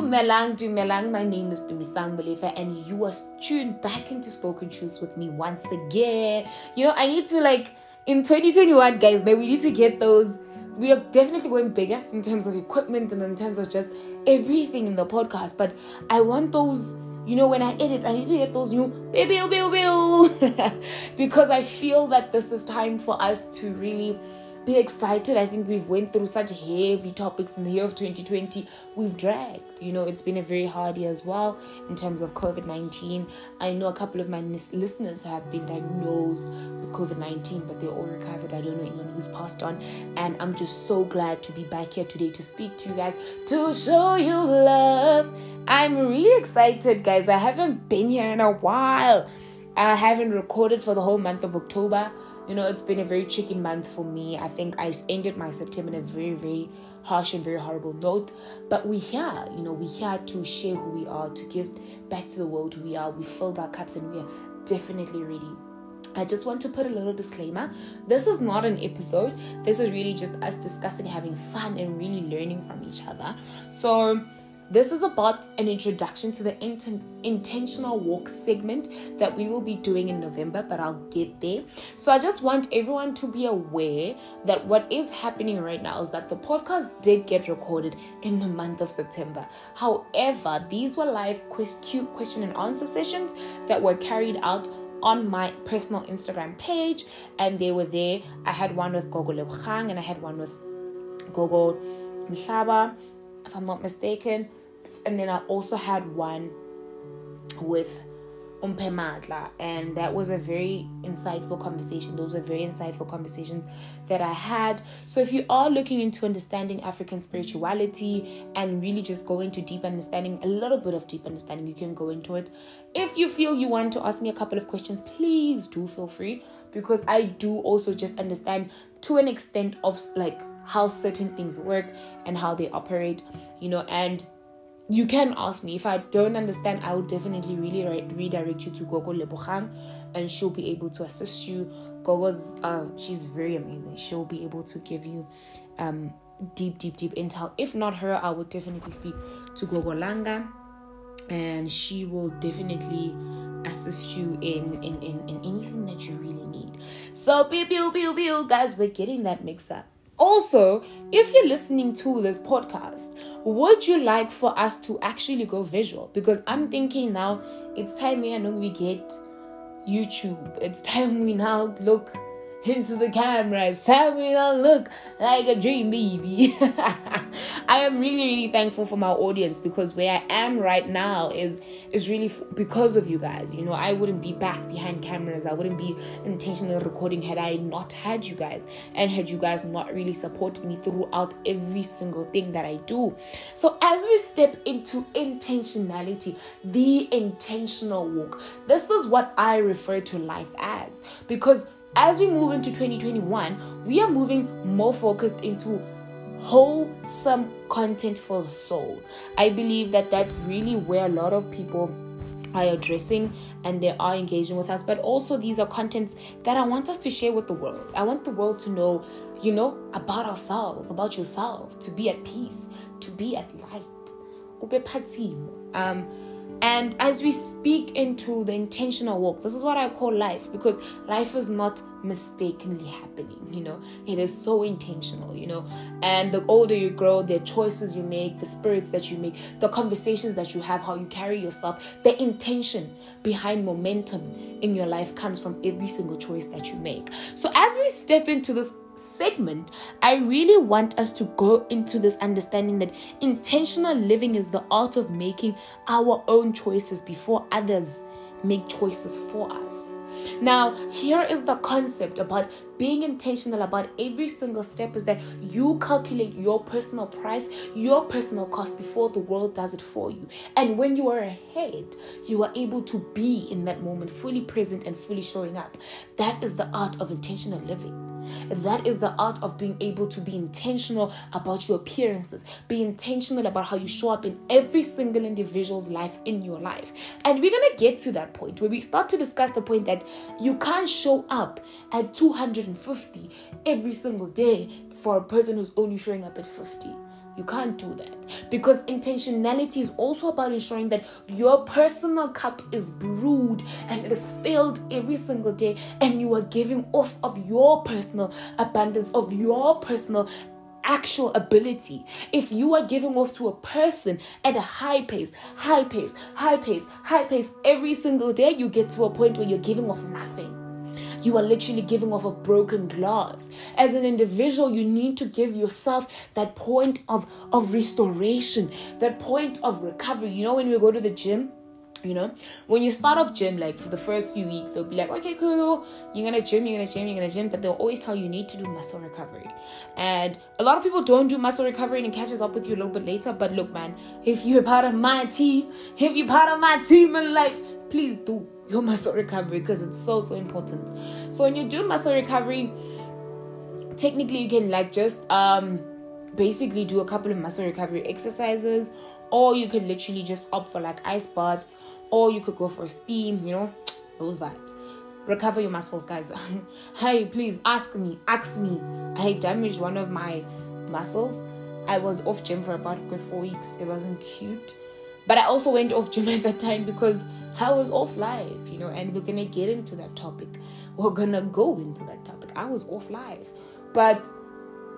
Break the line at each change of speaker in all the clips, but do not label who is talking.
Dumelang, Dumelang. My name is Tumisang Molefe, and you are tuned back into Spoken Truths with me once again. You know, I need to like in 2021, guys. Now we need to get those. We are definitely going bigger in terms of equipment and in terms of just everything in the podcast. But I want those. You know, when I edit, I need to get those new bill, bill, bill, because I feel that this is time for us to really be excited. I think we've went through such heavy topics in the year of 2020. We've dragged. You know, it's been a very hard year as well in terms of COVID-19. I know a couple of my listeners have been diagnosed with COVID-19, but they're all recovered. I don't know anyone who's passed on, and I'm just so glad to be back here today to speak to you guys to show you love. I'm really excited, guys. I haven't been here in a while. I haven't recorded for the whole month of October you know, it's been a very tricky month for me. I think I ended my September in a very, very harsh and very horrible note. But we're here, you know, we're here to share who we are, to give back to the world who we are. We filled our cups and we are definitely ready. I just want to put a little disclaimer. This is not an episode. This is really just us discussing, having fun, and really learning from each other. So, this is about an introduction to the inten- intentional walk segment that we will be doing in November, but I'll get there. So I just want everyone to be aware that what is happening right now is that the podcast did get recorded in the month of September. However, these were live question and answer sessions that were carried out on my personal Instagram page, and they were there. I had one with Gogo Lebogang and I had one with Gogo Mshaba, if I'm not mistaken and then I also had one with Umpe Madla, and that was a very insightful conversation. Those are very insightful conversations that I had. So, if you are looking into understanding African spirituality and really just go into deep understanding, a little bit of deep understanding, you can go into it. If you feel you want to ask me a couple of questions, please do feel free because I do also just understand to an extent of like how certain things work and how they operate, you know, and you can ask me. If i don't understand i will definitely really re- redirect you to gogo lebogang and she'll be able to assist you. Gogo's uh, she's very amazing. She'll be able to give you um, deep deep deep intel. If not her i will definitely speak to gogo langa and she will definitely assist you in in, in, in anything that you really need. So pew pew pew pew guys we're getting that mix up also, if you're listening to this podcast, would you like for us to actually go visual? Because I'm thinking now it's time we get YouTube. It's time we now look into the camera. Tell me I look like a dream baby. I am really, really thankful for my audience because where I am right now is is really f- because of you guys. You know, I wouldn't be back behind cameras. I wouldn't be intentionally recording had I not had you guys and had you guys not really supported me throughout every single thing that I do. So as we step into intentionality, the intentional walk, this is what I refer to life as because as we move into 2021, we are moving more focused into wholesome content for the soul. I believe that that's really where a lot of people are addressing and they are engaging with us, but also these are contents that I want us to share with the world. I want the world to know, you know, about ourselves, about yourself, to be at peace, to be at light. Um, and as we speak into the intentional walk, this is what I call life because life is not mistakenly happening, you know, it is so intentional, you know. And the older you grow, the choices you make, the spirits that you make, the conversations that you have, how you carry yourself, the intention behind momentum in your life comes from every single choice that you make. So as we step into this segment, I really want us to go into this understanding that intentional living is the art of making our own choices before others make choices for us. Now, here is the concept about being intentional about every single step is that you calculate your personal price, your personal cost before the world does it for you. And when you are ahead, you are able to be in that moment, fully present and fully showing up. That is the art of intentional living. That is the art of being able to be intentional about your appearances, be intentional about how you show up in every single individual's life in your life. And we're going to get to that point where we start to discuss the point that you can't show up at 250 every single day for a person who's only showing up at 50 You can't do that because intentionality is also about ensuring that your personal cup is brewed and it is filled every single day, and you are giving off of your personal abundance, of your personal actual ability. If you are giving off to a person at a high pace, high pace, high pace, high pace every single day, you get to a point where you're giving off nothing. You are literally giving off of broken glass. As an individual, you need to give yourself that point of, of restoration, that point of recovery. You know, when we go to the gym, you know, when you start off gym, like for the first few weeks, they'll be like, okay, cool, you're gonna gym, you're gonna gym, you're gonna gym, but they'll always tell you, you need to do muscle recovery. And a lot of people don't do muscle recovery and it catches up with you a little bit later. But look, man, if you're part of my team, if you're part of my team in life, please do your muscle recovery because it's so, so important. So when you do muscle recovery, technically you can like just um basically do a couple of muscle recovery exercises or you could literally just opt for like ice baths or you could go for a steam, you know, those vibes. Recover your muscles, guys. hey, please ask me, ask me. I damaged one of my muscles. I was off gym for about good four weeks. It wasn't cute. But I also went off gym at that time because I was off live, you know, and we're gonna get into that topic. We're gonna go into that topic. I was off live. But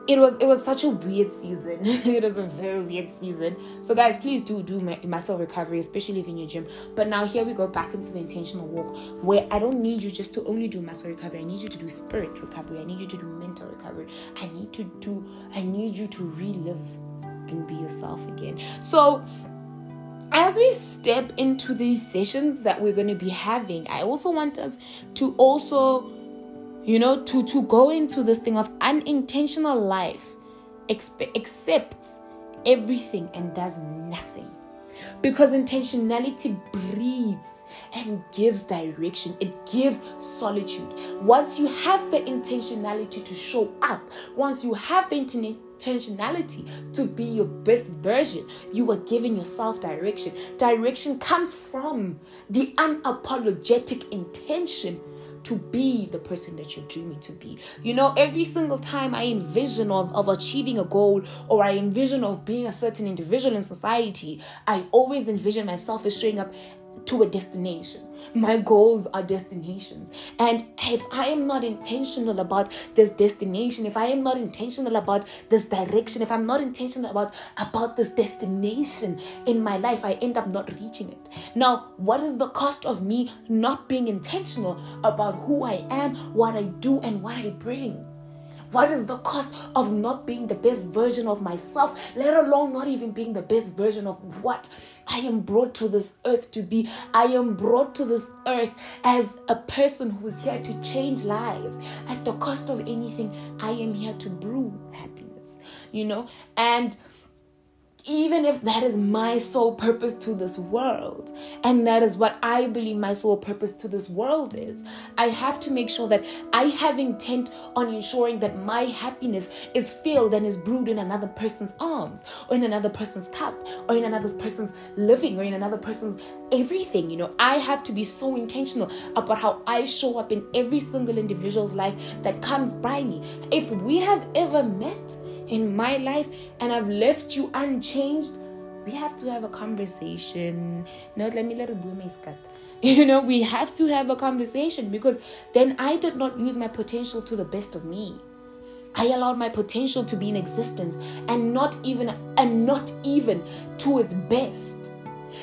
it was it was such a weird season. It was a very weird season. So guys please do do muscle recovery especially if in your gym. But now here we go back into the intentional walk where i don't need you just to only do muscle recovery. I need you to do spirit recovery. I need you to do mental recovery. I need to do i need you to relive and be yourself again. So as we step into these sessions that we're going to be having i also want us to also you know to to go into this thing of unintentional life expe- accepts everything and does nothing. Because intentionality breathes and gives direction. It gives solitude. Once you have the intentionality to show up once you have the intentionality to be your best version you are giving yourself direction direction comes from the unapologetic intention to be the person that you're dreaming to be. You know, every single time I envision of, of achieving a goal or I envision of being a certain individual in society, I always envision myself as showing up to a destination. My goals are destinations. And if I am not intentional about this destination, if I am not intentional about this direction, if I'm not intentional about about this destination in my life, I end up not reaching it. Now, what is the cost of me not being intentional about who I am, what I do and what I bring? What is the cost of not being the best version of myself, let alone not even being the best version of what I am brought to this earth to be? I am brought to this earth as a person who is here to change lives. At the cost of anything, I am here to brew happiness, you know? And even if that is my sole purpose to this world, and that is what I believe my sole purpose to this world is, I have to make sure that I have intent on ensuring that my happiness is filled and is brewed in another person's arms, or in another person's cup, or in another person's living, or in another person's everything. You know, I have to be so intentional about how I show up in every single individual's life that comes by me. If we have ever met, in my life and I've left you unchanged, we have to have a conversation. No, let me let it boom You know, we have to have a conversation because then I did not use my potential to the best of me. I allowed my potential to be in existence and not even and not even to its best.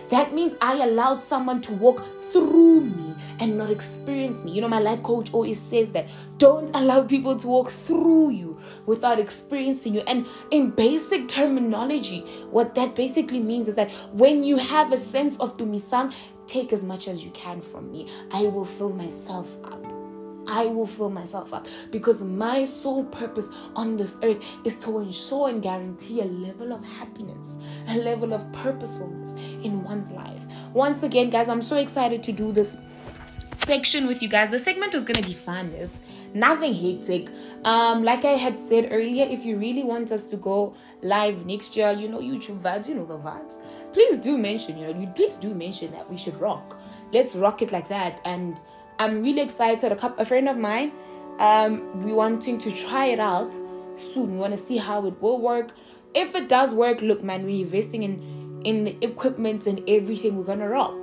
That means I allowed someone to walk through me and not experience me. You know, my life coach always says that don't allow people to walk through you without experiencing you. And in basic terminology, what that basically means is that when you have a sense of Tumisang, take as much as you can from me. I will fill myself up. I will fill myself up because my sole purpose on this earth is to ensure and guarantee a level of happiness, a level of purposefulness in one's life. Once again, guys, I'm so excited to do this section with you guys. The segment is gonna be fun. It's nothing hectic. Um, like I had said earlier, if you really want us to go live next year, you know YouTube vibes, you know the vibes. Please do mention, you know, please do mention that we should rock. Let's rock it like that. And I'm really excited. A couple, a friend of mine, um, we wanting to try it out soon. We want to see how it will work. if it does work, look, man, we're investing in in the equipment and everything. We're gonna rock.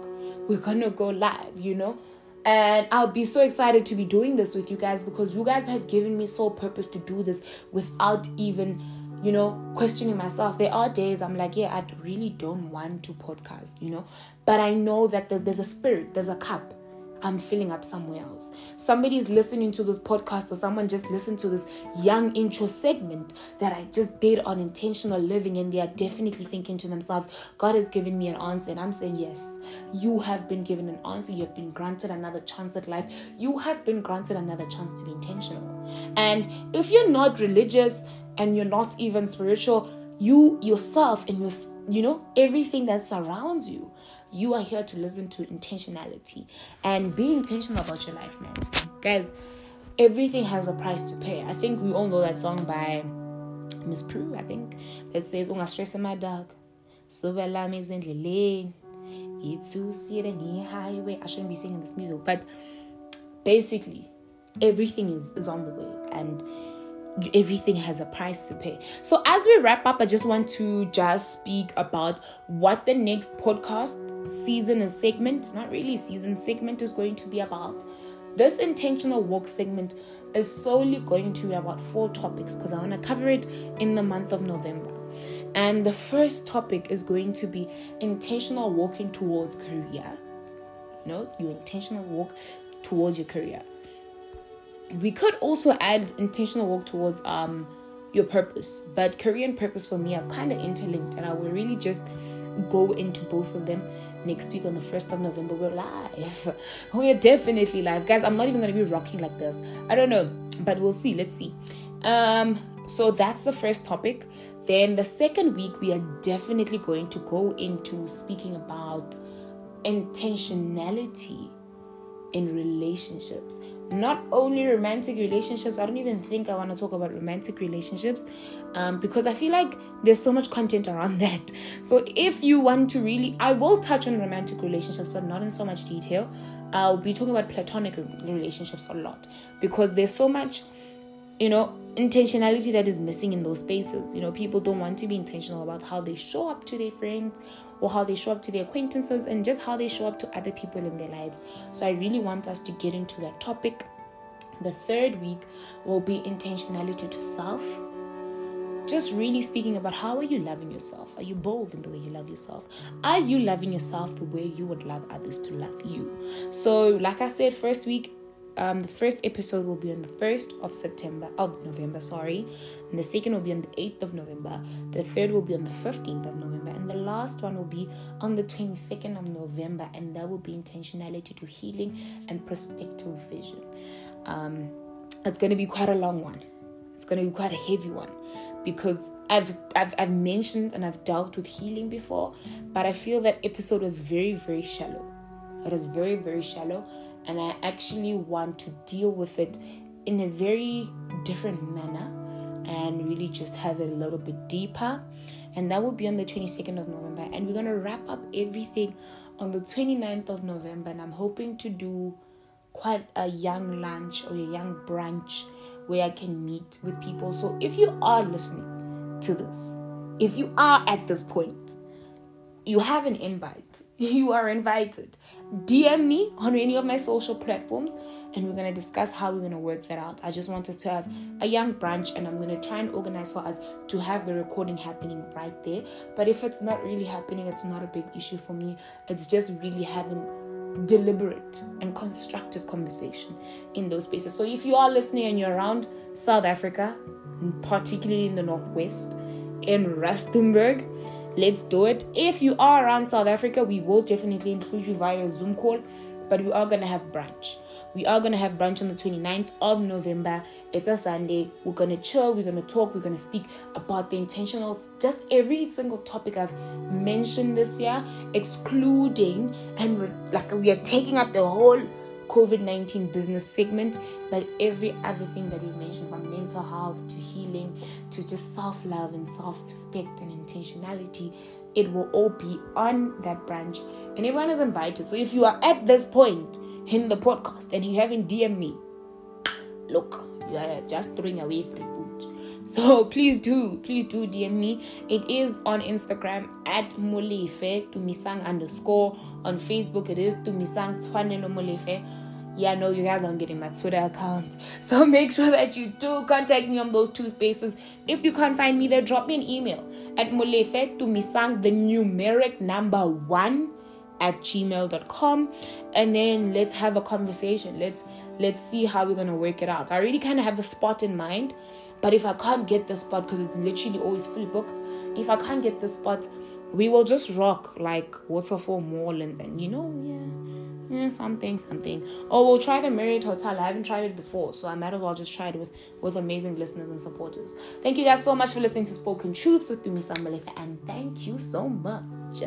We're gonna go live, you know. And I'll be so excited to be doing this with you guys because you guys have given me sole purpose to do this without even, you know, questioning myself. There are days I'm like, yeah, I really don't want to podcast, you know, but I know that there's, there's a spirit, there's a cup I'm filling up somewhere else. Somebody's listening to this podcast, or someone just listened to this young intro segment that I just did on intentional living, and they are definitely thinking to themselves, God has given me an answer. And I'm saying, Yes, you have been given an answer. You have been granted another chance at life. You have been granted another chance to be intentional. And if you're not religious and you're not even spiritual, you yourself and your you know everything that surrounds you you are here to listen to intentionality and be intentional about your life, man. Guys, everything has a price to pay. I think we all know that song by Miss Pru, I think, that says, Ungastress my dog. So well is in the. It's to see the highway. I shouldn't be singing this music, but basically, everything is, is on the way and everything has a price to pay. So as we wrap up, I just want to just speak about what the next podcast season or segment, not really season segment is going to be about. This intentional walk segment is solely going to be about four topics because I want to cover it in the month of November. And the first topic is going to be intentional walking towards career. You know, your intentional walk towards your career we could also add intentional work towards um your purpose but career and purpose for me are kind of interlinked and i will really just go into both of them next week on the 1st of november. We're live. We're definitely live. Guys i'm not even gonna be rocking like this. I don't know but we'll see. Let's see. Um so that's the first topic. Then the second week we are definitely going to go into speaking about intentionality in relationships not only romantic relationships i don't even think i want to talk about romantic relationships um, because i feel like there's so much content around that. So if you want to really i will touch on romantic relationships but not in so much detail. I'll be talking about platonic relationships a lot because there's so much you know intentionality that is missing in those spaces you know people don't want to be intentional about how they show up to their friends or how they show up to their acquaintances and just how they show up to other people in their lives so i really want us to get into that topic the third week will be intentionality to self just really speaking about how are you loving yourself? Are you bold in the way you love yourself? Are you loving yourself the way you would love others to love you? So, like I said, first week um, the first episode will be on the 1st of September, of November, sorry. And the second will be on the 8th of November. The third will be on the 15th of November. And the last one will be on the 22nd of November. And that will be intentionality to healing and perspective vision. Um, it's going to be quite a long one. It's going to be quite a heavy one because I've, I've I've mentioned and I've dealt with healing before, but I feel that episode was very very shallow. It was very very shallow, and I actually want to deal with it in a very different manner and really just have it a little bit deeper. And that will be on the 22nd of November. And we're going to wrap up everything on the 29th of November. And I'm hoping to do quite a young lunch or a young brunch where I can meet with people. So if you are listening to this, if you are at this point, you have an invite. You are invited. DM me on any of my social platforms and we're going to discuss how we're going to work that out. I just want us to have a young brunch and I'm going to try and organize for us to have the recording happening right there. But if it's not really happening, it's not a big issue for me. It's just really having deliberate and constructive conversation in those spaces. So if you are listening and you're around South Africa, particularly in the Northwest, in Rustenburg, let's do it. If you are around South Africa, we will definitely include you via a Zoom call, but we are going to have brunch. We are going to have brunch on the 29th of November. It's a Sunday. We're going to chill. We're going to talk. We're going to speak about the intentionals. Just every single topic I've mentioned this year, excluding and like we are taking up the whole COVID 19 business segment, but every other thing that we've mentioned from mental health to healing to just self love and self respect and intentionality, it will all be on that branch. And everyone is invited. So if you are at this point in the podcast and you haven't DM me, look, you are just throwing away free food. So please do, please do DM me. It is on Instagram at Molefe Tumisang underscore. On Facebook it is Tumisang Tshwanelo Molefe. Yeah, no, you guys aren't getting my Twitter account. So make sure that you do contact me on those two spaces. If you can't find me there, drop me an email at Molefe Tumisang, the numeric number one at gmail.com and then let's have a conversation let's let's see how we're gonna work it out i already kind of have a spot in mind but if I can't get the spot because it's literally always fully booked, if I can't get the spot, we will just rock like Waterfall Mall and then you know, yeah, yeah, something, something. Or we'll try the Marriott Hotel. I haven't tried it before, so I might as well just try it with with amazing listeners and supporters. Thank you guys so much for listening to Spoken Truths with Tumisang Molefe, and thank you so much.